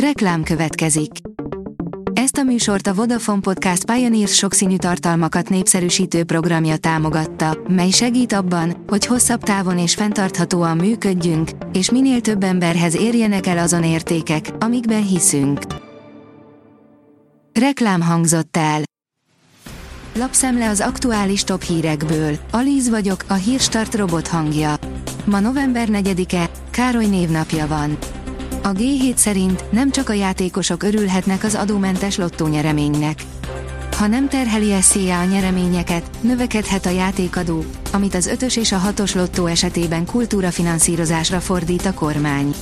Reklám következik. Ezt a műsort a Vodafone Podcast Pioneers sokszínű tartalmakat népszerűsítő programja támogatta, mely segít abban, hogy hosszabb távon és fenntarthatóan működjünk, és minél több emberhez érjenek el azon értékek, amikben hiszünk. Reklám hangzott el. Lapszemle az aktuális top hírekből. Alíz vagyok, a hírstart robot hangja. Ma november 4-e, Károly névnapja van. A G7 szerint nem csak a játékosok örülhetnek az adómentes lottónyereménynek. Ha nem terheli SZIA a nyereményeket, növekedhet a játékadó, amit az 5-ös és a 6-os lottó esetében kultúrafinanszírozásra fordít a kormány.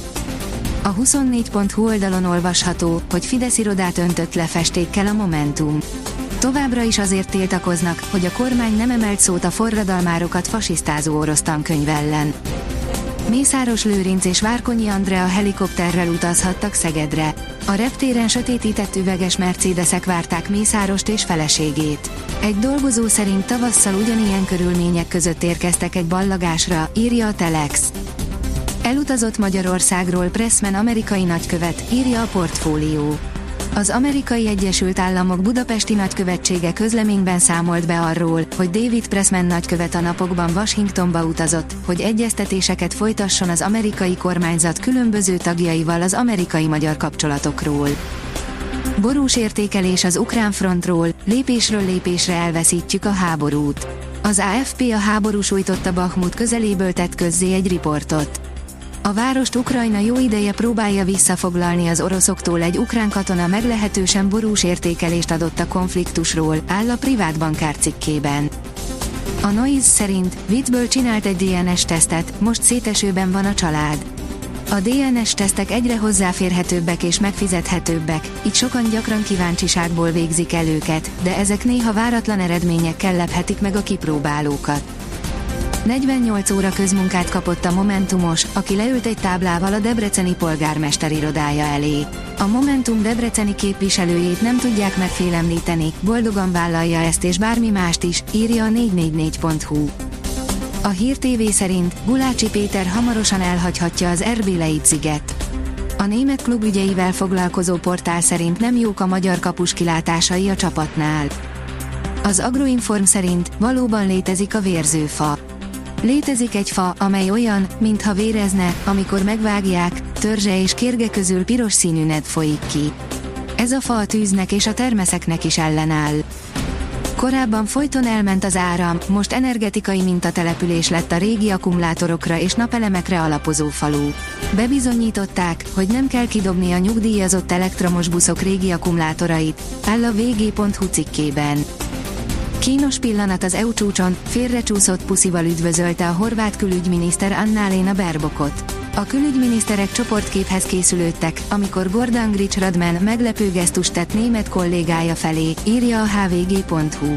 A 24.hu oldalon olvasható, hogy Fidesz irodát öntött le festékkel a Momentum. Továbbra is azért tiltakoznak, hogy a kormány nem emelt szót a forradalmárokat fasisztázó orosz tankönyv ellen. Mészáros Lőrinc és Várkonyi Andrea helikopterrel utazhattak Szegedre. A reptéren sötétített üveges Mercedesek várták Mészárost és feleségét. Egy dolgozó szerint tavasszal ugyanilyen körülmények között érkeztek egy ballagásra, írja a Telex. Elutazott Magyarországról Pressman amerikai nagykövet, írja a portfólió. Az amerikai Egyesült Államok budapesti nagykövetsége közleményben számolt be arról, hogy David Pressman nagykövet a napokban Washingtonba utazott, hogy egyeztetéseket folytasson az amerikai kormányzat különböző tagjaival az amerikai-magyar kapcsolatokról. Borús értékelés az ukrán frontról, lépésről lépésre elveszítjük a háborút. Az AFP a háború sújtotta Bakhmut közeléből tett közzé egy riportot. A várost Ukrajna jó ideje próbálja visszafoglalni az oroszoktól egy ukrán katona meglehetősen borús értékelést adott a konfliktusról, áll a privát bankár cikkében. A Noise szerint viccből csinált egy DNS-tesztet, most szétesőben van a család. A DNS-tesztek egyre hozzáférhetőbbek és megfizethetőbbek, így sokan gyakran kíváncsiságból végzik el őket, de ezek néha váratlan eredményekkel lephetik meg a kipróbálókat. 48 óra közmunkát kapott a Momentumos, aki leült egy táblával a Debreceni polgármester irodája elé. A Momentum Debreceni képviselőjét nem tudják megfélemlíteni, boldogan vállalja ezt és bármi mást is, írja a 444.hu. A Hír TV szerint Gulácsi Péter hamarosan elhagyhatja az RB Leipziget. A német klub ügyeivel foglalkozó portál szerint nem jók a magyar kapus kilátásai a csapatnál. Az Agroinform szerint valóban létezik a vérzőfa. Létezik egy fa, amely olyan, mintha vérezne, amikor megvágják, törzse és kérge közül piros színű ned folyik ki. Ez a fa a tűznek és a termeszeknek is ellenáll. Korábban folyton elment az áram, most energetikai mintatelepülés lett a régi akkumulátorokra és napelemekre alapozó falu. Bebizonyították, hogy nem kell kidobni a nyugdíjazott elektromos buszok régi akkumulátorait, áll a vg.hu cikkében. Kínos pillanat az EU csúcson, félrecsúszott puszival üdvözölte a horvát külügyminiszter Anna-Léna Berbokot. A külügyminiszterek csoportképhez készülődtek, amikor Gordon Grich Radman meglepő gesztust tett német kollégája felé, írja a hvg.hu.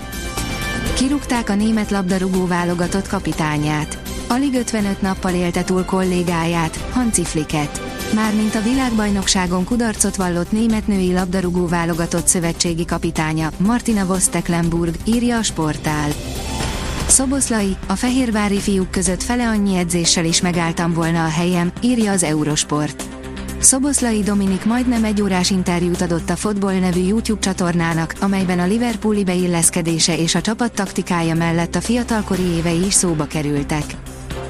Kirúgták a német labdarúgó válogatott kapitányát. Alig 55 nappal élte túl kollégáját, Hanci Flicket. Mármint a világbajnokságon kudarcot vallott német női labdarúgó válogatott szövetségi kapitánya, Martina Voss-Tecklenburg, írja a sportál. Szoboszlai, a fehérvári fiúk között fele annyi edzéssel is megálltam volna a helyem, írja az Eurosport. Szoboszlai Dominik majdnem egy órás interjút adott a Fotball nevű YouTube csatornának, amelyben a Liverpooli beilleszkedése és a csapat taktikája mellett a fiatalkori évei is szóba kerültek.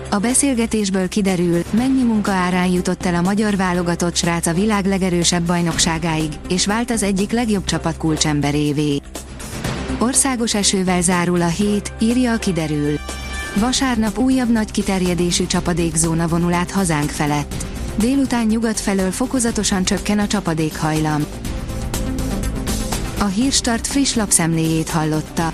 A beszélgetésből kiderül, mennyi munka árán jutott el a magyar válogatott srác a világ legerősebb bajnokságáig, és vált az egyik legjobb csapat kulcsemberévé. Országos esővel zárul a hét, írja a kiderül. Vasárnap újabb nagy kiterjedésű csapadékzóna vonul át hazánk felett. Délután nyugat felől fokozatosan csökken a csapadékhajlam. A Hírstart friss lapszemléjét hallotta.